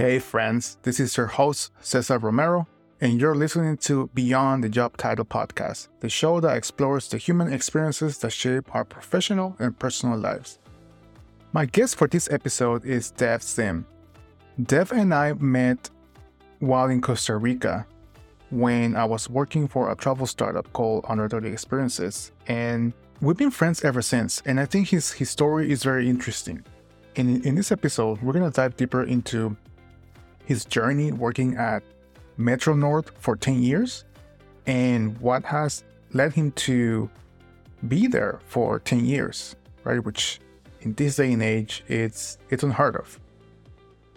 Hey, friends, this is your host, Cesar Romero, and you're listening to Beyond the Job Title podcast, the show that explores the human experiences that shape our professional and personal lives. My guest for this episode is Dev Sim. Dev and I met while in Costa Rica when I was working for a travel startup called Under 30 Experiences, and we've been friends ever since. And I think his, his story is very interesting. And in this episode, we're going to dive deeper into his journey working at Metro North for 10 years and what has led him to be there for 10 years, right? Which in this day and age, it's, it's unheard of.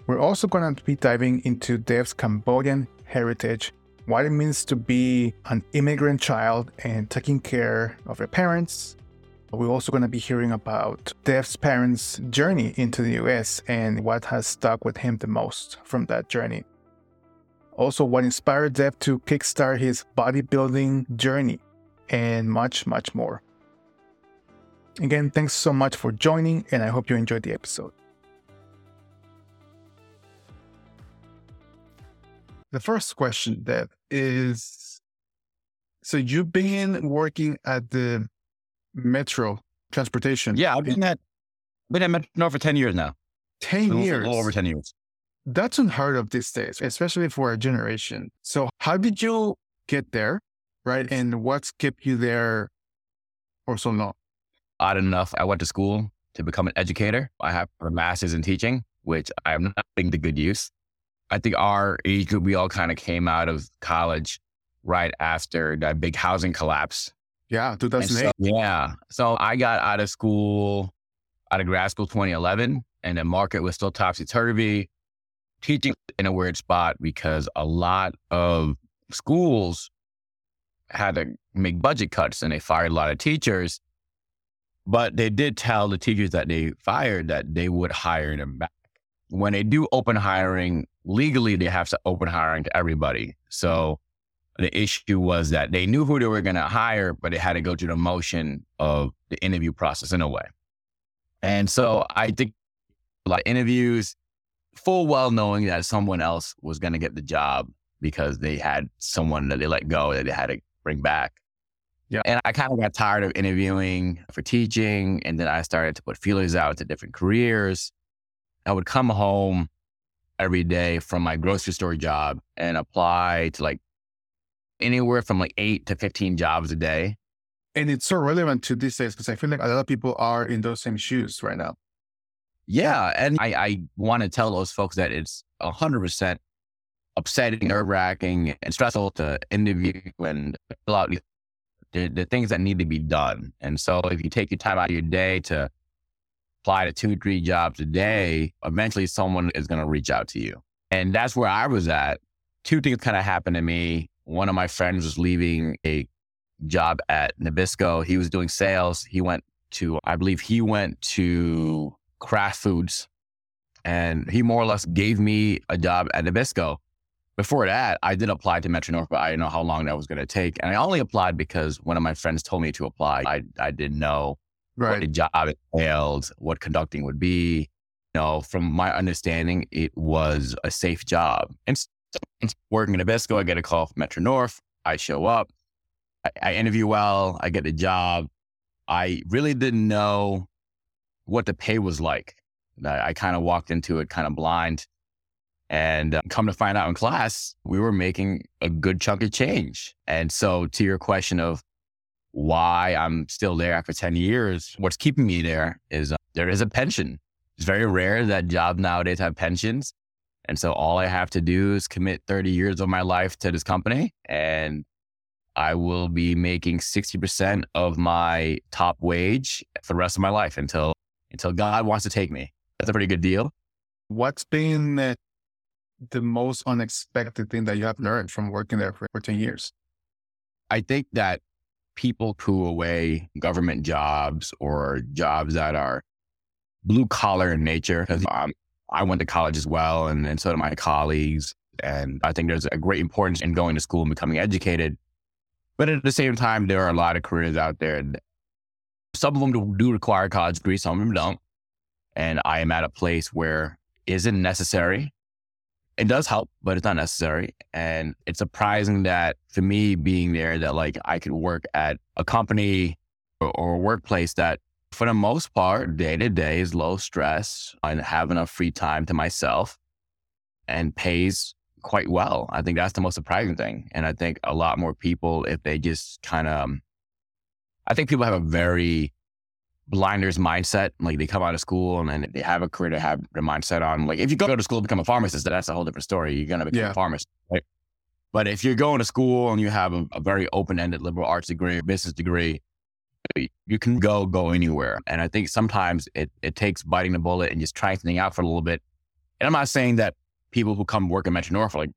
We're also going to be diving into Dev's Cambodian heritage, what it means to be an immigrant child and taking care of your parents, we're also going to be hearing about Dev's parents' journey into the US and what has stuck with him the most from that journey. Also, what inspired Dev to kickstart his bodybuilding journey, and much, much more. Again, thanks so much for joining, and I hope you enjoyed the episode. The first question, Dev, is so you've been working at the metro transportation. Yeah, I've been at been at Metro for ten years now. Ten years. over ten years. That's unheard of these days, especially for a generation. So how did you get there? Right. And what's kept you there for so long? Odd enough, I went to school to become an educator. I have a master's in teaching, which I am not putting to good use. I think our age group, we all kind of came out of college right after that big housing collapse. Yeah, 2008. so- yeah. So I got out of school, out of grad school 2011, and the market was still topsy turvy. Teaching in a weird spot because a lot of schools had to make budget cuts and they fired a lot of teachers. But they did tell the teachers that they fired that they would hire them back. When they do open hiring, legally, they have to open hiring to everybody. So the issue was that they knew who they were going to hire, but they had to go through the motion of the interview process in a way. And so I think a lot of interviews, full well knowing that someone else was going to get the job because they had someone that they let go that they had to bring back. Yeah. And I kind of got tired of interviewing for teaching. And then I started to put feelers out to different careers. I would come home every day from my grocery store job and apply to like anywhere from like eight to 15 jobs a day. And it's so relevant to these days because I feel like a lot of people are in those same shoes right now. Yeah. And I, I want to tell those folks that it's 100% upsetting, nerve wracking, and stressful to interview and fill out the, the things that need to be done. And so if you take your time out of your day to apply to two, or three jobs a day, eventually someone is going to reach out to you. And that's where I was at. Two things kind of happened to me. One of my friends was leaving a job at Nabisco. He was doing sales. He went to, I believe he went to Kraft Foods and he more or less gave me a job at Nabisco. Before that, I did apply to Metro North, but I didn't know how long that was going to take. And I only applied because one of my friends told me to apply. I, I didn't know what the job entailed, what conducting would be. You know, from my understanding, it was a safe job. And so, working at Nabisco, I get a call from Metro North. I show up, I, I interview well, I get the job. I really didn't know what the pay was like. I, I kind of walked into it kind of blind. And uh, come to find out in class, we were making a good chunk of change. And so, to your question of why I'm still there after 10 years, what's keeping me there is uh, there is a pension. It's very rare that jobs nowadays have pensions. And so, all I have to do is commit 30 years of my life to this company, and I will be making 60% of my top wage for the rest of my life until until God wants to take me. That's a pretty good deal. What's been the most unexpected thing that you have learned from working there for, for 10 years? I think that people coo away government jobs or jobs that are blue collar in nature. Because um, I went to college as well, and, and so did my colleagues. And I think there's a great importance in going to school and becoming educated. But at the same time, there are a lot of careers out there. Some of them do require college degree, some of them don't. And I am at a place where isn't necessary. it does help, but it's not necessary. And it's surprising that for me being there, that like I could work at a company or, or a workplace that for the most part, day to day is low stress and have enough free time to myself and pays quite well. I think that's the most surprising thing. And I think a lot more people, if they just kind of, um, I think people have a very blinders mindset. Like they come out of school and then they have a career to have their mindset on. Like if you go to school to become a pharmacist, that's a whole different story. You're going to become yeah. a pharmacist, right? But if you're going to school and you have a, a very open-ended liberal arts degree, business degree, you can go go anywhere. And I think sometimes it it takes biting the bullet and just trying something out for a little bit. And I'm not saying that people who come work at Metro North like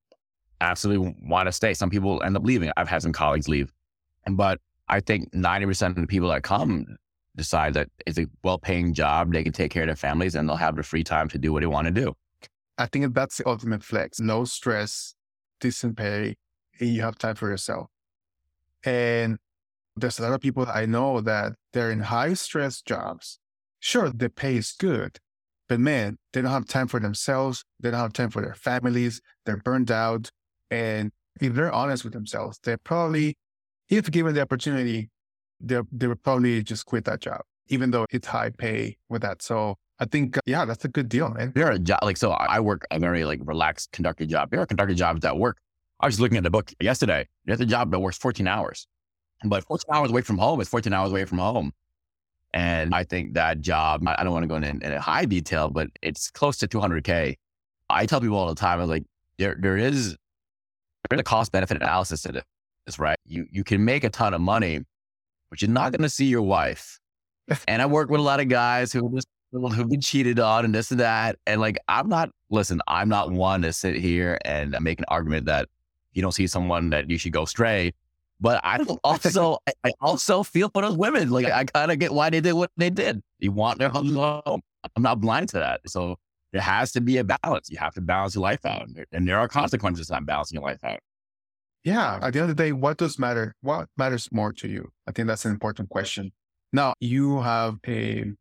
absolutely want to stay. Some people end up leaving. I've had some colleagues leave, but I think 90% of the people that come decide that it's a well-paying job. They can take care of their families and they'll have the free time to do what they want to do. I think that's the ultimate flex. No stress, decent pay, and you have time for yourself. And there's a lot of people I know that they're in high stress jobs. Sure, the pay is good, but man, they don't have time for themselves. They don't have time for their families. They're burned out. And if they're honest with themselves, they're probably, if given the opportunity, they they would probably just quit that job, even though it's high pay with that. So I think, uh, yeah, that's a good deal, man. There are job like so. I work a very like relaxed conductor job. There are conductor jobs that work. I was looking at the book yesterday. There's a job that works 14 hours, but 14 hours away from home is 14 hours away from home. And I think that job, I don't want to go into in, in high detail, but it's close to 200K. I tell people all the time, I'm like, there, there is there's a cost benefit analysis to this, right? You, you can make a ton of money, but you're not going to see your wife. and I work with a lot of guys who just who've been cheated on and this and that. And like, I'm not, listen, I'm not one to sit here and make an argument that you don't see someone that you should go straight. But I also, I also feel for those women. Like, I kind of get why they did what they did. You want their husband home. I'm not blind to that. So there has to be a balance. You have to balance your life out. And there are consequences on balancing your life out yeah, at the end of the day, what does matter? What matters more to you? I think that's an important question. Now, you have a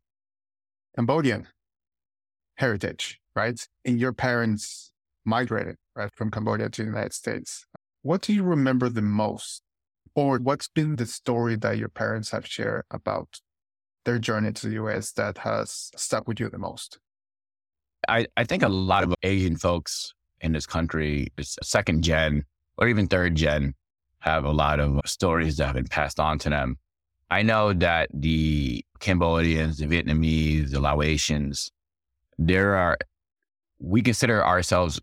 Cambodian heritage, right? And your parents migrated, right, from Cambodia to the United States. What do you remember the most? Or what's been the story that your parents have shared about their journey to the US that has stuck with you the most? I, I think a lot of Asian folks in this country, second gen, or even third gen have a lot of stories that have been passed on to them. I know that the Cambodians, the Vietnamese, the Laotians, there are, we consider ourselves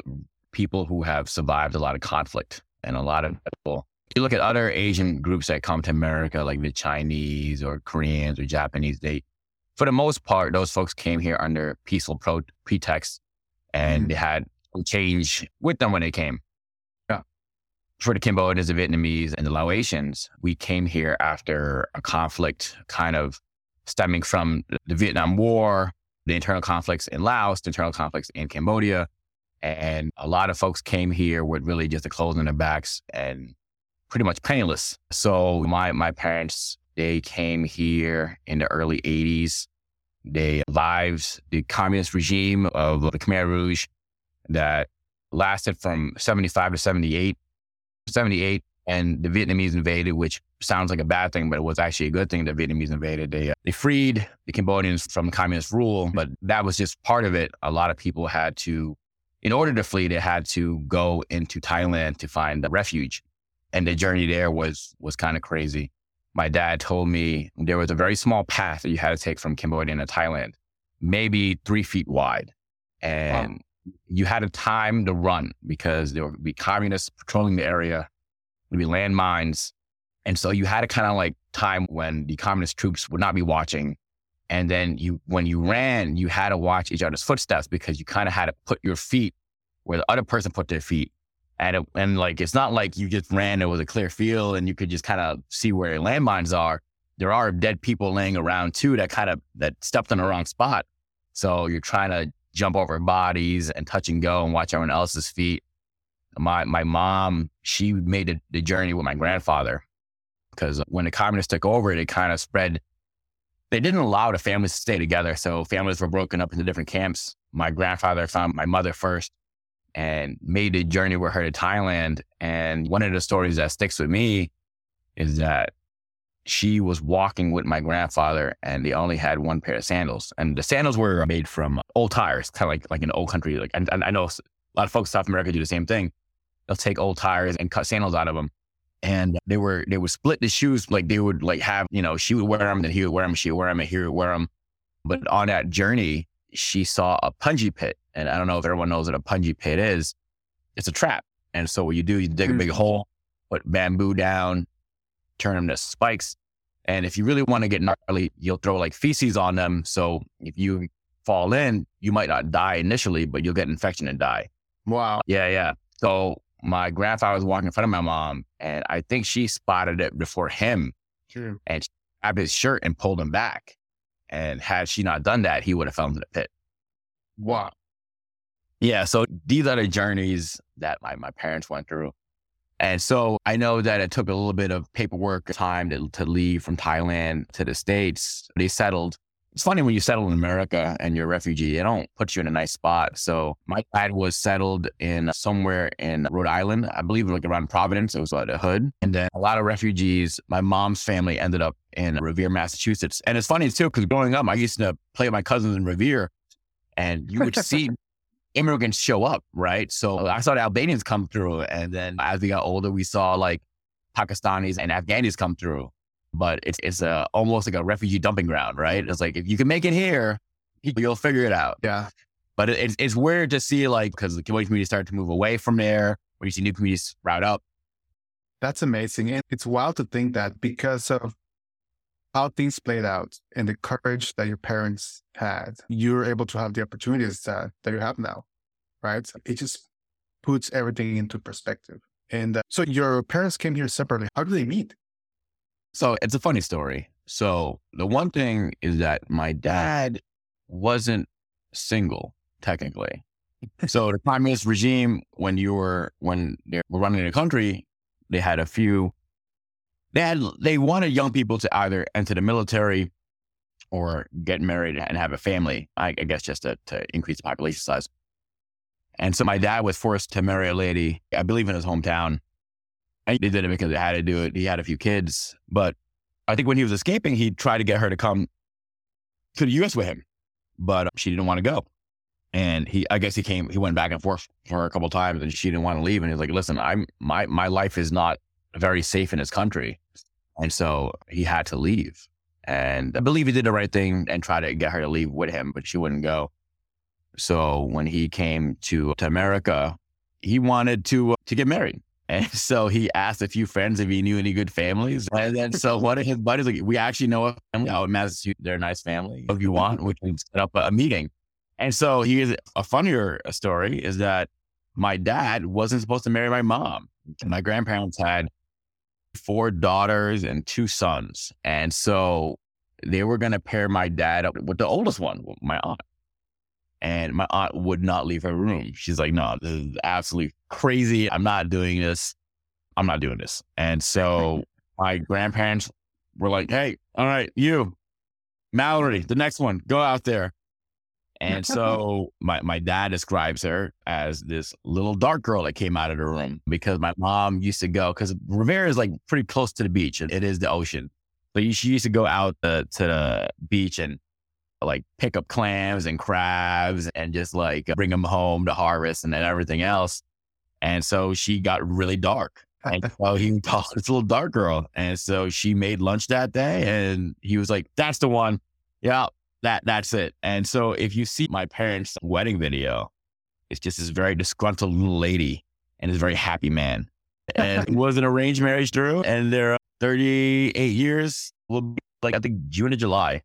people who have survived a lot of conflict and a lot of people. You look at other Asian groups that come to America, like the Chinese or Koreans or Japanese, they, for the most part, those folks came here under peaceful pro- pretext and mm-hmm. they had change with them when they came for the Cambodians, the Vietnamese, and the Laotians, we came here after a conflict kind of stemming from the Vietnam War, the internal conflicts in Laos, the internal conflicts in Cambodia. And a lot of folks came here with really just the clothes on their backs and pretty much penniless. So my my parents, they came here in the early 80s. They survived the communist regime of the Khmer Rouge that lasted from 75 to 78 78 and the Vietnamese invaded, which sounds like a bad thing, but it was actually a good thing that Vietnamese invaded. They, uh, they freed the Cambodians from communist rule, but that was just part of it. A lot of people had to, in order to flee, they had to go into Thailand to find refuge. And the journey there was, was kind of crazy. My dad told me there was a very small path that you had to take from Cambodia to Thailand, maybe three feet wide. And wow you had a time to run because there would be communists patrolling the area, there'd be landmines. And so you had a kind of like time when the communist troops would not be watching. And then you, when you ran, you had to watch each other's footsteps because you kind of had to put your feet where the other person put their feet. And, it, and like, it's not like you just ran, it was a clear field and you could just kind of see where landmines are. There are dead people laying around too that kind of, that stepped in the wrong spot. So you're trying to jump over bodies and touch and go and watch everyone else's feet. My my mom, she made the, the journey with my grandfather because when the communists took over, it kind of spread. They didn't allow the families to stay together, so families were broken up into different camps. My grandfather found my mother first, and made a journey with her to Thailand. And one of the stories that sticks with me is that she was walking with my grandfather and they only had one pair of sandals. And the sandals were made from old tires, kind of like, like an old country. Like, and, and I know a lot of folks in South America do the same thing. They'll take old tires and cut sandals out of them. And they were, they would split the shoes. Like they would like have, you know, she would wear them, then he would wear them, she would wear them, and he would wear them. But on that journey, she saw a punji pit. And I don't know if everyone knows what a punji pit is. It's a trap. And so what you do, you dig a mm-hmm. big hole, put bamboo down, turn them to spikes. And if you really want to get gnarly, you'll throw like feces on them. So if you fall in, you might not die initially, but you'll get infection and die. Wow. Yeah, yeah. So my grandfather was walking in front of my mom, and I think she spotted it before him. True. And she grabbed his shirt and pulled him back. And had she not done that, he would have fell into the pit. Wow. Yeah. So these are the journeys that my, my parents went through. And so I know that it took a little bit of paperwork time to, to leave from Thailand to the States. They settled. It's funny when you settle in America and you're a refugee, they don't put you in a nice spot. So my dad was settled in uh, somewhere in Rhode Island, I believe like around Providence. It was like a hood. And then a lot of refugees, my mom's family ended up in Revere, Massachusetts. And it's funny too, because growing up, I used to play with my cousins in Revere and you would see immigrants show up, right? So uh, I saw the Albanians come through. And then as we got older, we saw like Pakistanis and Afghanis come through. But it's it's a, almost like a refugee dumping ground, right? It's like if you can make it here, you'll figure it out. Yeah. But it, it's, it's weird to see like because the community started to move away from there, when you see new communities sprout up. That's amazing. And it's wild to think that because of how things played out and the courage that your parents had, you're able to have the opportunities that, that you have now, right? It just puts everything into perspective. And uh, so your parents came here separately. How did they meet? So it's a funny story. So the one thing is that my dad wasn't single, technically. so the communist regime, when you were when they were running the country, they had a few they had they wanted young people to either enter the military or get married and have a family. I, I guess just to, to increase the population size. And so my dad was forced to marry a lady, I believe in his hometown. And he did it because he had to do it. He had a few kids, but I think when he was escaping, he tried to get her to come to the U.S. with him, but she didn't want to go. And he, I guess he came, he went back and forth for her a couple times, and she didn't want to leave. And he's like, "Listen, I'm my my life is not very safe in his country. And so he had to leave. And I believe he did the right thing and tried to get her to leave with him, but she wouldn't go. So when he came to, to America, he wanted to, uh, to get married. And so he asked a few friends if he knew any good families. And then so one of his buddies, like, we actually know a family out in Massachusetts. They're a nice family. If you want, we can set up a, a meeting. And so he is a funnier story is that my dad wasn't supposed to marry my mom. My grandparents had four daughters and two sons. And so they were going to pair my dad up with the oldest one, my aunt. And my aunt would not leave her room. She's like, no, this is absolutely crazy. I'm not doing this. I'm not doing this. And so my grandparents were like, hey, all right, you, Mallory, the next one, go out there. And so my, my dad describes her as this little dark girl that came out of the room because my mom used to go, because Revere is like pretty close to the beach and it is the ocean. So she used to go out the, to the beach and like pick up clams and crabs and just like bring them home to harvest and then everything else. And so she got really dark. And so he called this little dark girl. And so she made lunch that day and he was like, that's the one. Yeah, that that's it. And so if you see my parents' wedding video, it's just this very disgruntled little lady and this very happy man. And it was an arranged marriage, Drew, and they're uh, 38 years. Will be like I think June or July.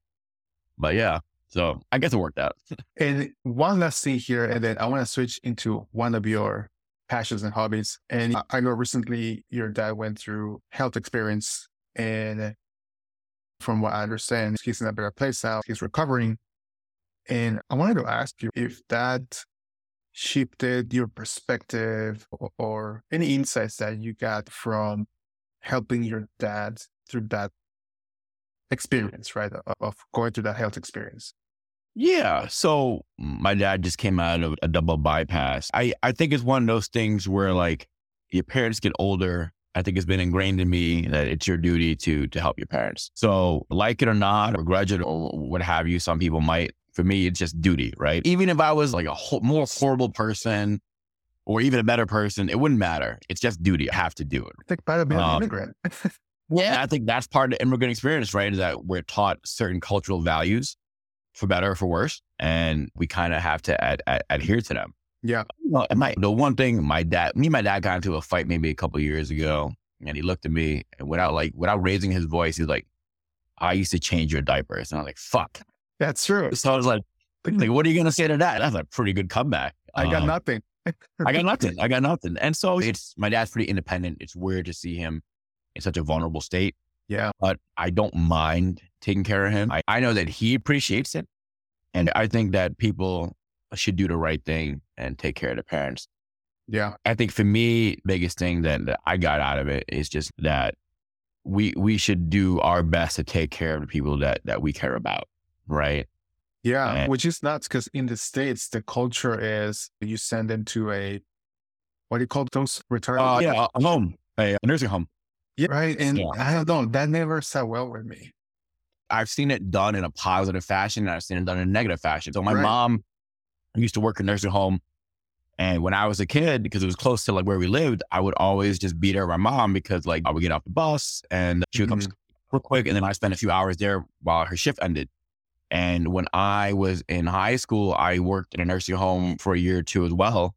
But yeah, so I guess it worked out. and one last thing here, and then I want to switch into one of your passions and hobbies. And I know recently your dad went through health experience and from what I understand, he's in a better place now. He's recovering. And I wanted to ask you if that shifted your perspective or, or any insights that you got from helping your dad through that experience, right? Of, of going through that health experience. Yeah. So my dad just came out of a double bypass. I, I think it's one of those things where like your parents get older. I think it's been ingrained in me that it's your duty to to help your parents. So like it or not, or grudge it or what have you, some people might. For me, it's just duty, right? Even if I was like a ho- more horrible person or even a better person, it wouldn't matter. It's just duty. I have to do it. Think about it being um, an immigrant. yeah, I think that's part of the immigrant experience, right? Is that we're taught certain cultural values for better or for worse. And we kind of have to ad- ad- adhere to them. Yeah. You know, and my, the one thing my dad, me and my dad got into a fight maybe a couple years ago. And he looked at me and without like, without raising his voice, he's like, I used to change your diapers. And I was like, fuck. That's true. So I was like, like, what are you going to say to that? That's a pretty good comeback. I got um, nothing. I got nothing. I got nothing. And so it's, my dad's pretty independent. It's weird to see him in such a vulnerable state. Yeah. But I don't mind taking care of him. I, I know that he appreciates it. And I think that people should do the right thing and take care of the parents. Yeah. I think for me, biggest thing that, that I got out of it is just that we we should do our best to take care of the people that that we care about. Right. Yeah. And, which is nuts because in the States the culture is you send them to a what do you call those return? Uh, yeah, a home, a, a nursing home. Yeah, right. And yeah. I don't know, that never sat well with me. I've seen it done in a positive fashion and I've seen it done in a negative fashion. So my right. mom used to work in nursing home. And when I was a kid, because it was close to like where we lived, I would always just beat her my mom because like I would get off the bus and she would come mm-hmm. real quick. And then I spent a few hours there while her shift ended. And when I was in high school, I worked in a nursing home for a year or two as well,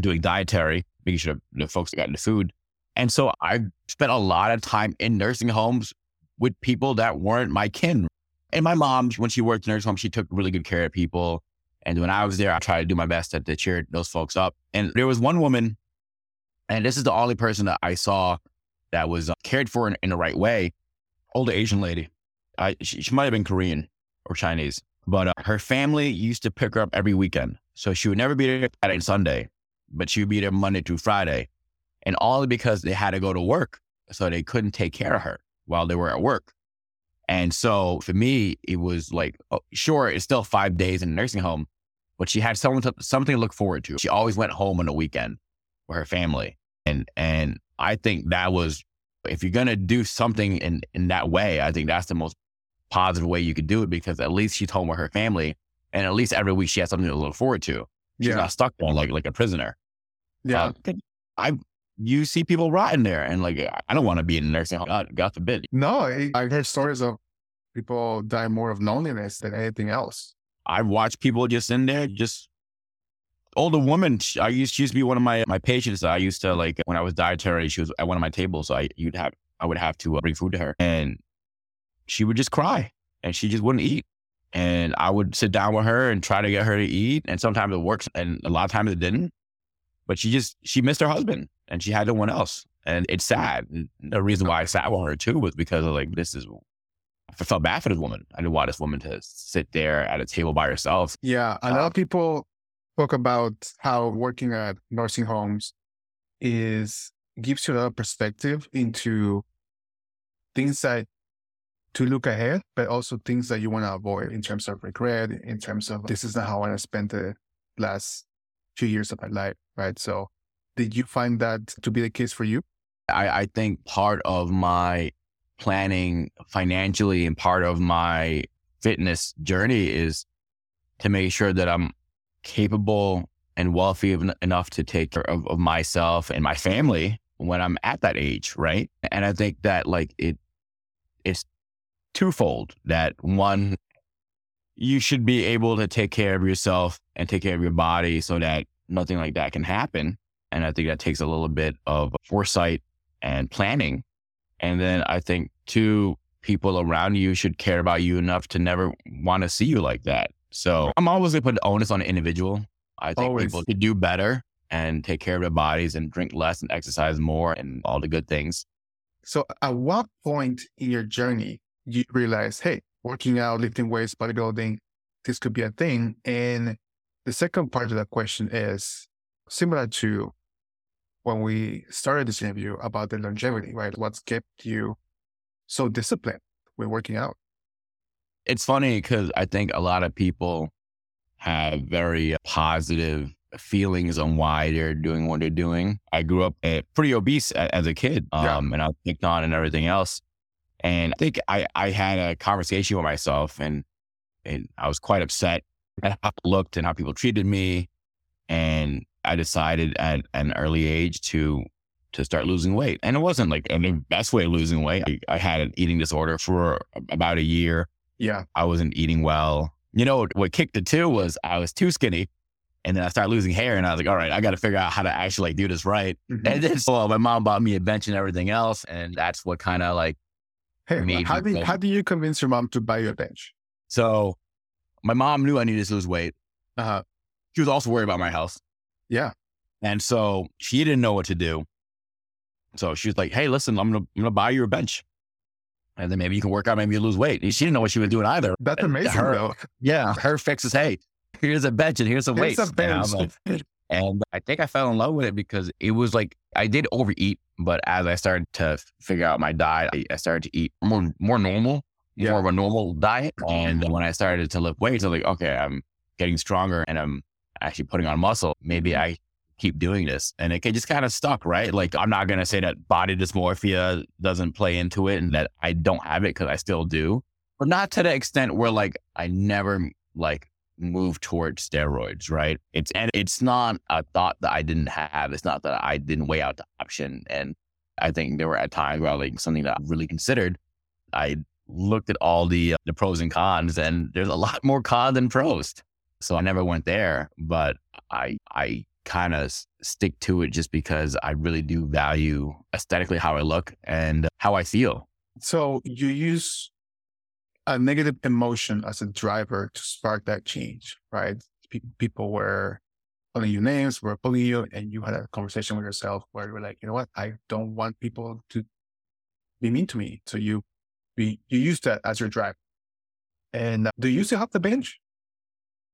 doing dietary, making sure the folks got the food. And so I spent a lot of time in nursing homes with people that weren't my kin. And my mom, when she worked in nursing home, she took really good care of people. And when I was there, I tried to do my best to, to cheer those folks up. And there was one woman, and this is the only person that I saw that was uh, cared for in, in, the right way. Older Asian lady. I, she, she might have been Korean or Chinese, but uh, her family used to pick her up every weekend. So she would never be there Saturday and Sunday, but she would be there Monday through Friday and all because they had to go to work. So they couldn't take care of her while they were at work. And so for me, it was like, oh, sure, it's still five days in a nursing home, but she had someone to, something to look forward to. She always went home on the weekend with her family. And, and I think that was, if you're going to do something in, in that way, I think that's the most positive way you could do it because at least she's home with her family. And at least every week she has something to look forward to. She's yeah. not stuck there like, like a prisoner. Yeah. Uh, I you see people rotting there, and like I don't want to be in a nursing home. God, God forbid. No, I, I heard stories of people die more of loneliness than anything else. I've watched people just in there, just older woman. I used she used to be one of my my patients. I used to like when I was dietary. She was at one of my tables, so I you'd have I would have to uh, bring food to her, and she would just cry, and she just wouldn't eat. And I would sit down with her and try to get her to eat, and sometimes it works, and a lot of times it didn't. But she just she missed her husband, and she had no one else. And it's sad. And the reason why I sat with her too was because of like, this is, I felt bad for this woman. I didn't want this woman to sit there at a table by herself. Yeah. A lot of um, people talk about how working at nursing homes is gives you a lot of perspective into things that to look ahead, but also things that you want to avoid in terms of regret, in terms of this is not how I want to spend the last few years of my life, right? So did you find that to be the case for you? I, I think part of my planning financially and part of my fitness journey is to make sure that I'm capable and wealthy enough to take care of, of myself and my family when I'm at that age, right? And I think that like it it's twofold that one you should be able to take care of yourself and take care of your body so that nothing like that can happen. And I think that takes a little bit of foresight and planning. And then I think two people around you should care about you enough to never want to see you like that. So I'm always going to put the onus on the individual. I think always. people could do better and take care of their bodies and drink less and exercise more and all the good things. So at what point in your journey you realize, hey, working out, lifting weights, bodybuilding, this could be a thing? And the second part of that question is similar to when we started this interview about the longevity, right? What's kept you so disciplined with working out? It's funny because I think a lot of people have very positive feelings on why they're doing what they're doing. I grew up uh, pretty obese as a kid, um, yeah. and I was picked on and everything else. And I think I, I had a conversation with myself and, and I was quite upset at how it looked and how people treated me. And I decided at an early age to to start losing weight. And it wasn't like the best way of losing weight. I, I, had an eating disorder for about a year. Yeah. I wasn't eating well. You know, what kicked it too was I was too skinny. And then I started losing hair and I was like, all right, I got to figure out how to actually like, do this right. Mm-hmm. And then so my mom bought me a bench and everything else. And that's what kind of like Hey, how do, you, how do you convince your mom to buy you a bench? So my mom knew I needed to lose weight. Uh-huh. She was also worried about my health. Yeah. And so she didn't know what to do. So she was like, Hey, listen, I'm gonna I'm gonna buy you a bench. And then maybe you can work out, maybe you lose weight. She didn't know what she was doing either. That's amazing her, though. Yeah. Her fix is, hey, here's a bench and here's some weights. A bench. And, and I think I fell in love with it because it was like I did overeat but as I started to figure out my diet, I, started to eat more more normal, yeah. more of a normal diet. And when I started to lift weights, I was like, okay, I'm getting stronger and I'm actually putting on muscle. Maybe I keep doing this. And it just kind of stuck, right? Like I'm not gonna say that body dysmorphia doesn't play into it and that I don't have it because I still do. But not to the extent where like I never like move towards steroids, right? It's and it's not a thought that I didn't have. It's not that I didn't weigh out the option. And I think there were at times where like something that I really considered. I looked at all the uh, the pros and cons, and there's a lot more cons than pros. So I never went there, but I I kind of stick to it just because I really do value aesthetically how I look and how I feel. So you use a negative emotion as a driver to spark that change, right? people were calling you names, were bullying you, and you had a conversation with yourself where you were like, you know what, I don't want people to be mean to me. So you you use that as your drive. And uh, do you still have the bench?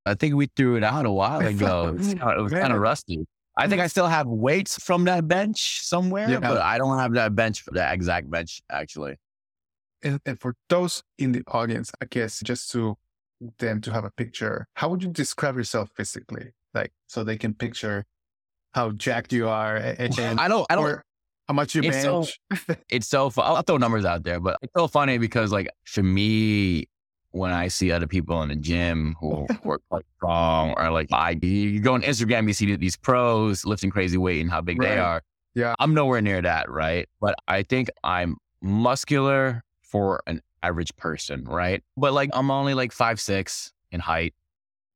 I think we threw it out a while ago. it was, kind of, kind of rusty. I think I still have weights from that bench somewhere, yeah. but I don't have that bench, that exact bench actually and, and for those in the audience, I guess just to them to have a picture, how would you describe yourself physically? Like so they can picture how jacked you are and, and I don't I don't how much you it's bench. So, it's so fun. I'll throw numbers out there, but it's so funny because like for me, when I see other people in the gym who work like strong or like I you go on Instagram, you see these pros lifting crazy weight and how big right. they are. Yeah. I'm nowhere near that, right? But I think I'm muscular for an average person, right? But like I'm only like five six in height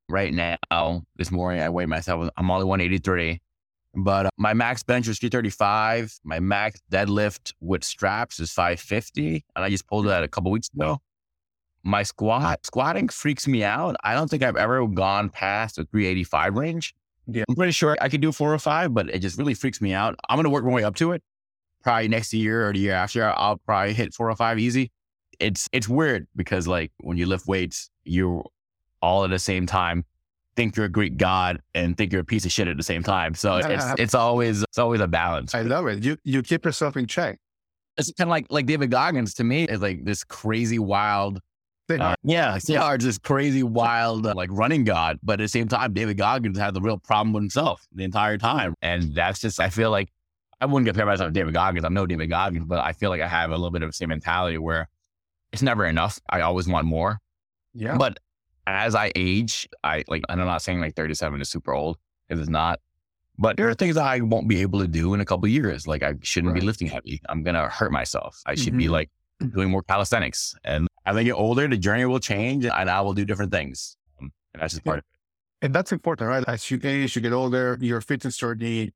right now. This morning I weighed myself. I'm only 183. But uh, my max bench was 335. My max deadlift with straps is 550. And I just pulled that a couple weeks ago. My squat, squatting freaks me out. I don't think I've ever gone past the 385 range. Yeah. I'm pretty sure I could do 405, but it just really freaks me out. I'm going to work my way up to it probably next year or the year after, I'll probably hit four or five easy. It's it's weird because like when you lift weights, you all at the same time think you're a Greek god and think you're a piece of shit at the same time. So it's it's always it's always a balance. I love it. You you keep yourself in check. It's kind of like like David Goggins to me is like this crazy wild. Uh, yeah, are just crazy wild uh, like running god, but at the same time, David Goggins had the real problem with himself the entire time, and that's just I feel like I wouldn't compare myself to David Goggins. I'm no David Goggins, but I feel like I have a little bit of the same mentality where it's never enough. I always want more. Yeah. But as I age, I like, and I'm not saying like 37 is super old because it's not, but there are things that I won't be able to do in a couple years. Like I shouldn't right. be lifting heavy. I'm going to hurt myself. I should mm-hmm. be like doing more calisthenics. And as I get older, the journey will change and I will do different things. Um, and that's just part yeah. of it. And that's important, right? As you age, you get older, your fitness journey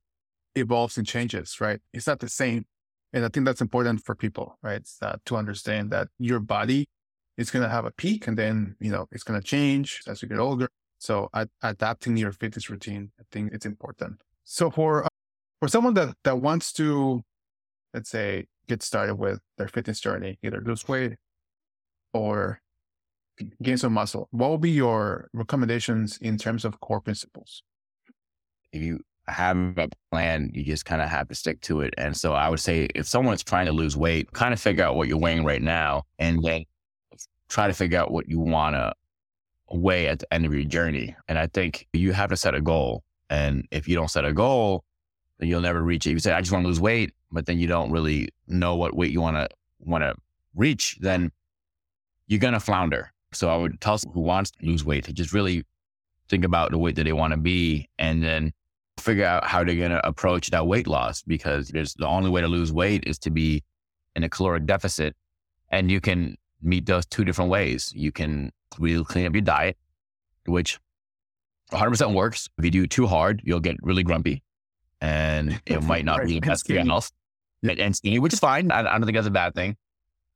evolves and changes, right? It's not the same. And I think that's important for people, right? to understand that your body is going to have a peak and then, you know, it's going to change as you get older. So ad- adapting your fitness routine, I think it's important. So for, uh, for someone that, that wants to, let's say, get started with their fitness journey, either lose weight or gain some muscle, what will be your recommendations in terms of core principles? If you have a plan, you just kind of have to stick to it. And so I would say if someone's trying to lose weight, kind of figure out what you're weighing right now and then try to figure out what you want to weigh at the end of your journey. And I think you have to set a goal. And if you don't set a goal, you'll never reach it. You say, I just want to lose weight, but then you don't really know what weight you want to want to reach, then you're gonna flounder. So I would tell someone who wants to lose weight to just really think about the weight that they want to be and then figure out how they're gonna approach that weight loss because there's the only way to lose weight is to be in a caloric deficit. And you can meet those two different ways. You can really clean up your diet, which 100% works. If you do too hard, you'll get really grumpy and it might not be the best your health. And skinny, which is fine. I, I don't think that's a bad thing.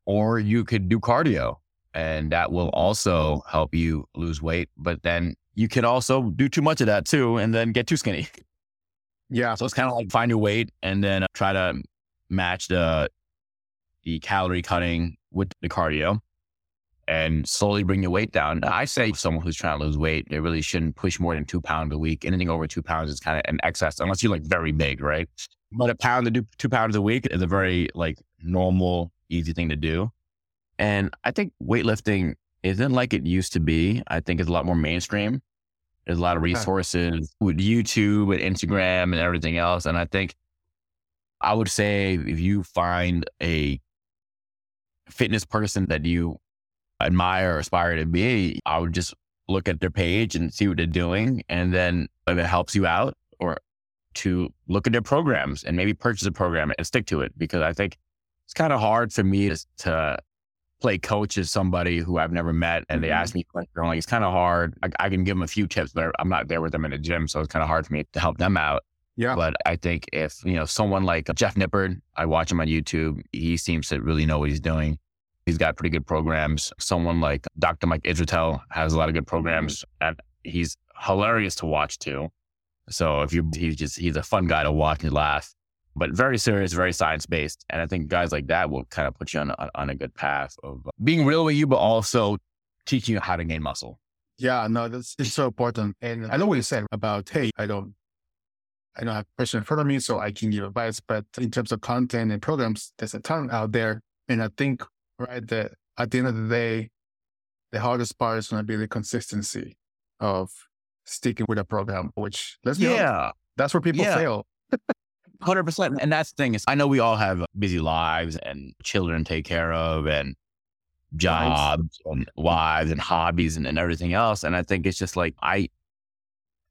Or you could do cardio and that will also help you lose weight. But then you can also do too much of that too and then get too skinny. Yeah. So it's kind of like find your weight and then uh, try to match the the calorie cutting with the cardio and slowly bring your weight down. I say someone who's trying to lose weight, they really shouldn't push more than two pounds a week. Anything over two pounds is kind of an excess, unless you're like very big, right? But a pound to do two pounds a week is a very like normal, easy thing to do. And I think weightlifting isn't like it used to be. I think it's a lot more mainstream. There's a lot of resources with YouTube and Instagram and everything else. And I think I would say if you find a fitness person that you admire or aspire to be, I would just look at their page and see what they're doing. And then if it helps you out or to look at their programs and maybe purchase a program and stick to it. Because I think it's kind of hard for me to, to play coach as somebody who I've never met and they mm-hmm. ask me questions. Like, it's kind of hard. I, I, can give them a few tips, but I'm not there with them in the gym. So it's kind of hard for me to help them out. Yeah. But I think if, you know, someone like Jeff Nippard, I watch him on YouTube, he seems to really know what he's doing. He's got pretty good programs. Someone like Dr. Mike Israetel has a lot of good mm-hmm. programs and he's hilarious to watch too. So if you, he's just, he's a fun guy to watch and laugh, but very serious, very science based. And I think guys like that will kind of put you on, on, on a good path of being real with you, but also teaching you how to gain muscle. Yeah, no, that's it's so important. And I know what you said about, hey, I don't, I don't have a person in front of me, so I can give advice. But in terms of content and programs, there's a ton out there. And I think right? That at the end of the day, the hardest part is going to be the consistency of sticking with a program, which let's be yeah, honest, that's where people yeah. fail. Hundred percent, and that's the thing is, I know we all have busy lives and children to take care of, and jobs wives. and wives and hobbies and, and everything else. And I think it's just like I,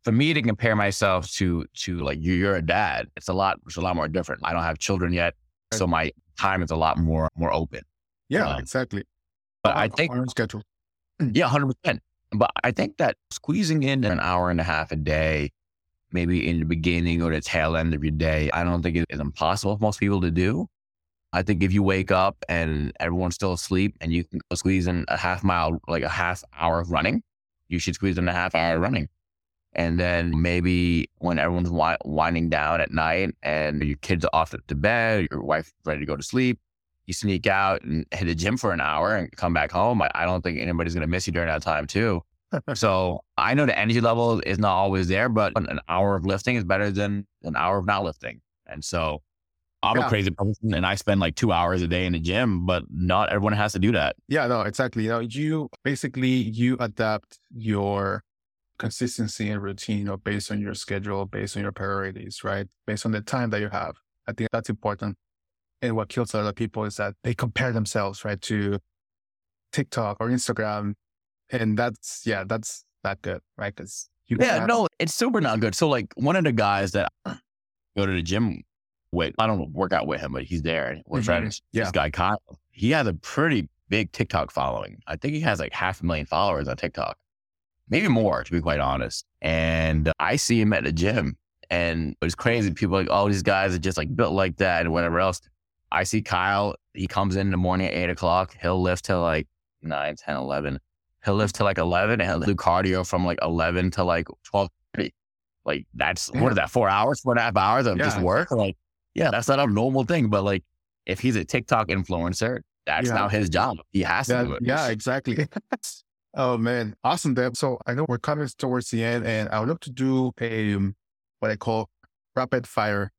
for me to compare myself to to like you, you're a dad. It's a lot. It's a lot more different. I don't have children yet, so my time is a lot more more open. Yeah, um, exactly. But I think schedule. Yeah, hundred percent. But I think that squeezing in an hour and a half a day, maybe in the beginning or the tail end of your day, I don't think it is impossible for most people to do. I think if you wake up and everyone's still asleep and you can squeeze in a half mile, like a half hour of running, you should squeeze in a half hour running. And then maybe when everyone's wi- winding down at night and your kids are off to bed, your wife's ready to go to sleep, you sneak out and hit the gym for an hour and come back home, I, I don't think anybody's going to miss you during that time too. so I know the energy level is not always there, but an hour of lifting is better than an hour of not lifting. And so I'm yeah. a crazy person and I spend like two hours a day in the gym, but not everyone has to do that. Yeah, no, exactly. You know, you basically you adapt your consistency and routine, you know, based on your schedule, based on your priorities, right? Based on the time that you have. I think that's important. And what kills a lot of people is that they compare themselves, right, to TikTok or Instagram. And that's, yeah, that's not good, right? Because you Yeah, have- no, it's super not good. So, like, one of the guys that go to the gym with, I don't work out with him, but he's there. We're mm-hmm. friends. Yeah. This guy, Kyle, he has a pretty big TikTok following. I think he has like half a million followers on TikTok, maybe more, to be quite honest. And I see him at the gym and it's crazy. People like, oh, these guys are just like built like that and whatever else. I see Kyle, he comes in, in the morning at eight o'clock. He'll lift till like 9, 10, 11. He'll lift till like 11 and he'll do cardio from like 11 to like 12. Like that's, yeah. what is that, four hours, four and a half hours of yeah. just work? Like, yeah, that's not a normal thing. But like, if he's a TikTok influencer, that's yeah. now his job. He has to do it. Yeah, exactly. oh man, awesome, Dev. So I know we're coming towards the end, and I would love to do a um, what I call rapid fire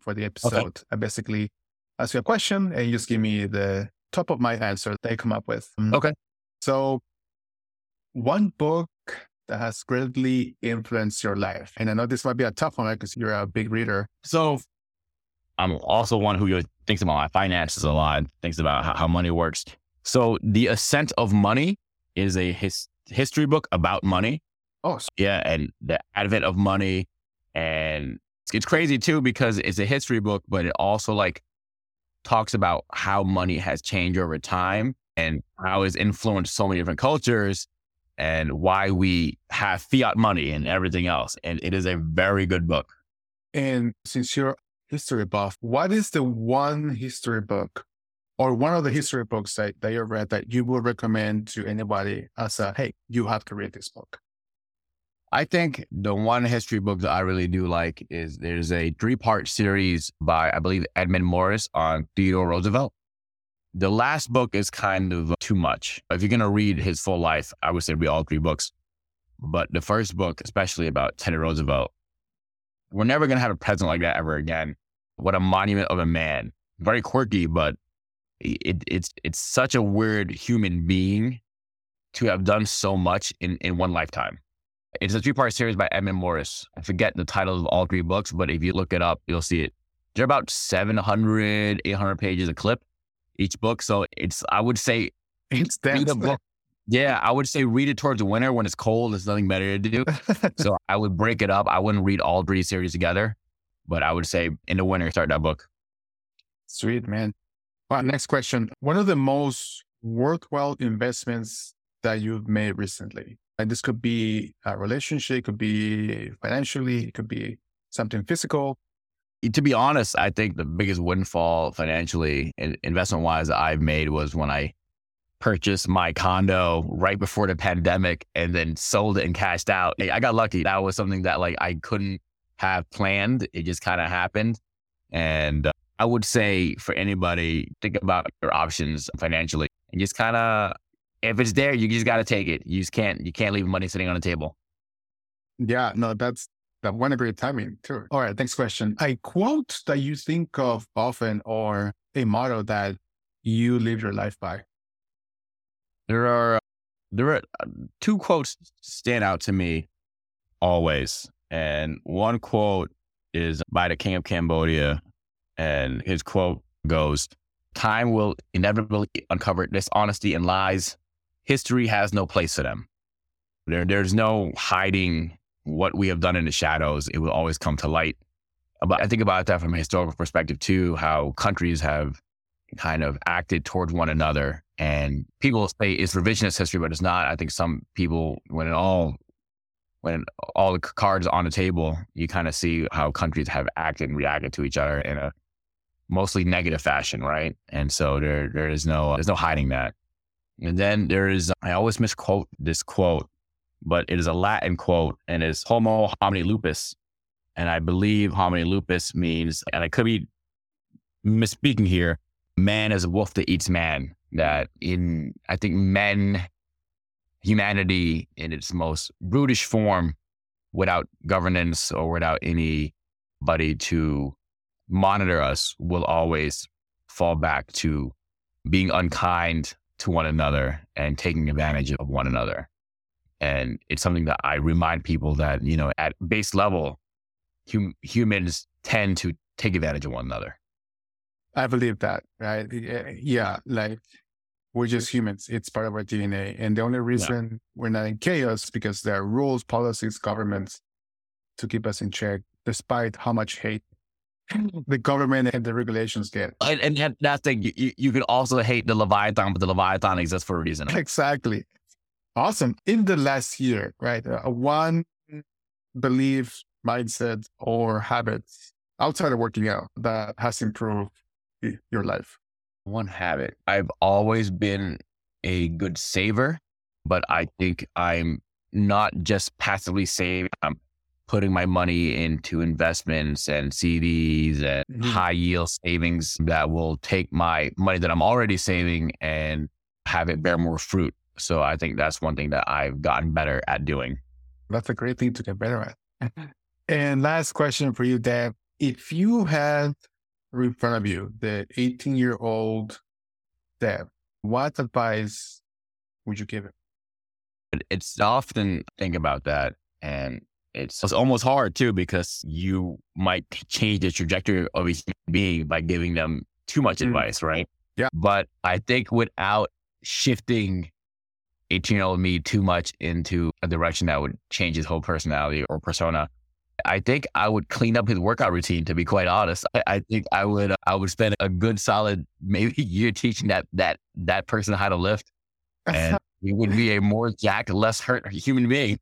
for the episode. Okay. I basically ask you a question and you just give me the top of my answer they come up with. Mm. Okay. So one book that has greatly influenced your life? And I know this might be a tough one because you're a big reader. So I'm also one who thinks about my finances a lot, thinks about how, how money works. So The Ascent of Money is a his, history book about money. Oh, yeah. And the advent of money. And it's crazy too, because it's a history book, but it also like talks about how money has changed over time and how it's influenced so many different cultures and why we have fiat money and everything else. And it is a very good book. And since you're history buff, what is the one history book or one of the history books that, that you read that you would recommend to anybody as a, hey, you have to read this book? I think the one history book that I really do like is there's a three part series by, I believe, Edmund Morris on Theodore Roosevelt. The last book is kind of too much. If you're going to read his full life, I would say read all three books. But the first book, especially about Teddy Roosevelt, we're never going to have a president like that ever again. What a monument of a man. Very quirky, but it, it's it's such a weird human being to have done so much in, in one lifetime. It's a three part series by Edmund Morris. I forget the title of all three books, but if you look it up, you'll see it. They're about 700, 800 pages a clip each book. So it's, I would say, it's dense. book. Yeah, I would say read it towards the winter when it's cold. There's nothing better to do. so I would break it up. I wouldn't read all three series together, but I would say in the winter, start that book. Sweet, man. Well, next question. One of the most worthwhile investments that you've made recently? And this could be a relationship, it could be financially, it could be something physical. To be honest, I think the biggest windfall financially and investment wise I've made was when I purchased my condo right before the pandemic and then sold it and cashed out. I got lucky. That was something that like I couldn't have planned. It just kind of happened. And uh, I would say for anybody, think about your options financially and just kind of if it's there, you just got to take it. You just can't you can't leave money sitting on the table. Yeah, no, that's that one a great timing too. All right, next question. A quote that you think of often or a motto that you live your life by. There are there are uh, two quotes stand out to me always. And one quote is by the king of Cambodia and his quote goes, "Time will inevitably uncover dishonesty and lies history has no place for them. There, there's no hiding what we have done in the shadows. It will always come to light. But I think about that from a historical perspective too, how countries have kind of acted towards one another. And people say it's revisionist history, but it's not. I think some people, when it all when all the cards on the table, you kind of see how countries have acted and reacted to each other in a mostly negative fashion, right? And so there there is no there's no hiding that. And then there is, I always misquote this quote, but it is a Latin quote and it's Homo homini lupus. And I believe homini lupus means, and I could be misspeaking here, man is a wolf that eats man. That in, I think men, humanity in its most brutish form, without governance or without anybody to monitor us, will always fall back to being unkind, to one another and taking advantage of one another. And it's something that I remind people that, you know, at base level, hum- humans tend to take advantage of one another. I believe that, right? Eh, eh, yeah, like we're just humans. It's part of our DNA. And the only reason yeah. we're not in chaos because there are rules, policies, governments to keep us in check, despite how much hate the government and the regulations get. And, and that's the thing. You, you can also hate the Leviathan, but the Leviathan exists for a reason. Exactly. Awesome. In the last year, right? Uh, one belief, mindset, or habits outside of working out that has improved your life? One habit. I've always been a good saver, but I think I'm not just passively saving. I'm putting my money into investments and CDs and mm-hmm. high yield savings that will take my money that I'm already saving and have it bear more fruit. So I think that's one thing that I've gotten better at doing. That's a great thing to get better at. and last question for you, Dev. If you had in front of you the 18 year old Dev, what advice would you give him? It's often think about that. And it's, it's almost hard too, because you might change the trajectory of a human being by giving them too much mm. advice, right? Yeah. But I think without shifting 18 year old me too much into a direction that would change his whole personality or persona, I think I would clean up his workout routine. To be quite honest, I, I think I would uh, I would spend a good solid maybe year teaching that that that person how to lift, and he would be a more jacked, less hurt human being.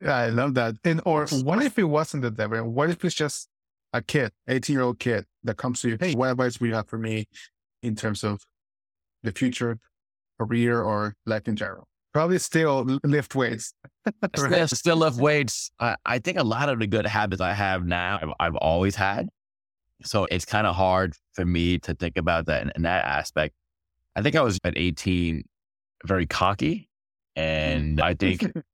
Yeah, I love that. And or what if it wasn't the devil? What if it's just a kid, 18 year old kid that comes to you, hey, what advice would you have for me in terms of the future, career, or life in general? Probably still lift weights. still, still lift weights. I, I, think a lot of the good habits I have now, I've, I've always had. So it's kind of hard for me to think about that in, in that aspect. I think I was at 18 very cocky. Mm. And I think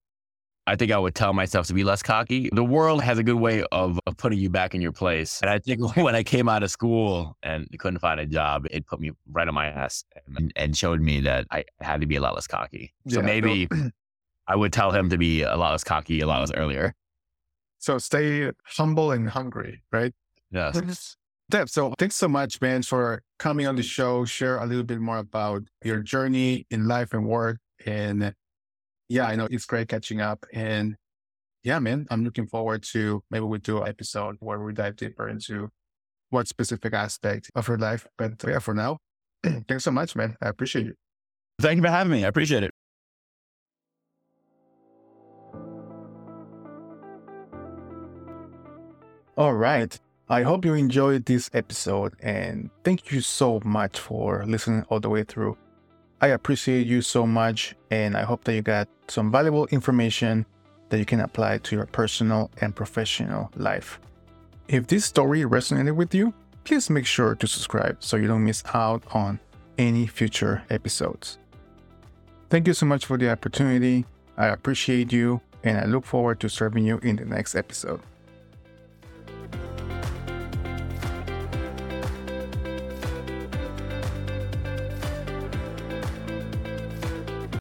I think I would tell myself to be less cocky. The world has a good way of, of putting you back in your place. And I think when I came out of school and couldn't find a job, it put me right on my ass and, and showed me that I had to be a lot less cocky. So yeah, maybe I would tell him to be a lot less cocky a lot less earlier. So stay humble and hungry, right? Yes. Dev, so thanks so much, man, for coming on the show, share a little bit more about your journey in life and work and yeah, I know it's great catching up. And yeah, man, I'm looking forward to maybe we do an episode where we dive deeper into what specific aspect of your life. But uh, yeah, for now, thanks so much, man. I appreciate it. Thank you for having me. I appreciate it. All right. I hope you enjoyed this episode and thank you so much for listening all the way through. I appreciate you so much, and I hope that you got some valuable information that you can apply to your personal and professional life. If this story resonated with you, please make sure to subscribe so you don't miss out on any future episodes. Thank you so much for the opportunity. I appreciate you, and I look forward to serving you in the next episode.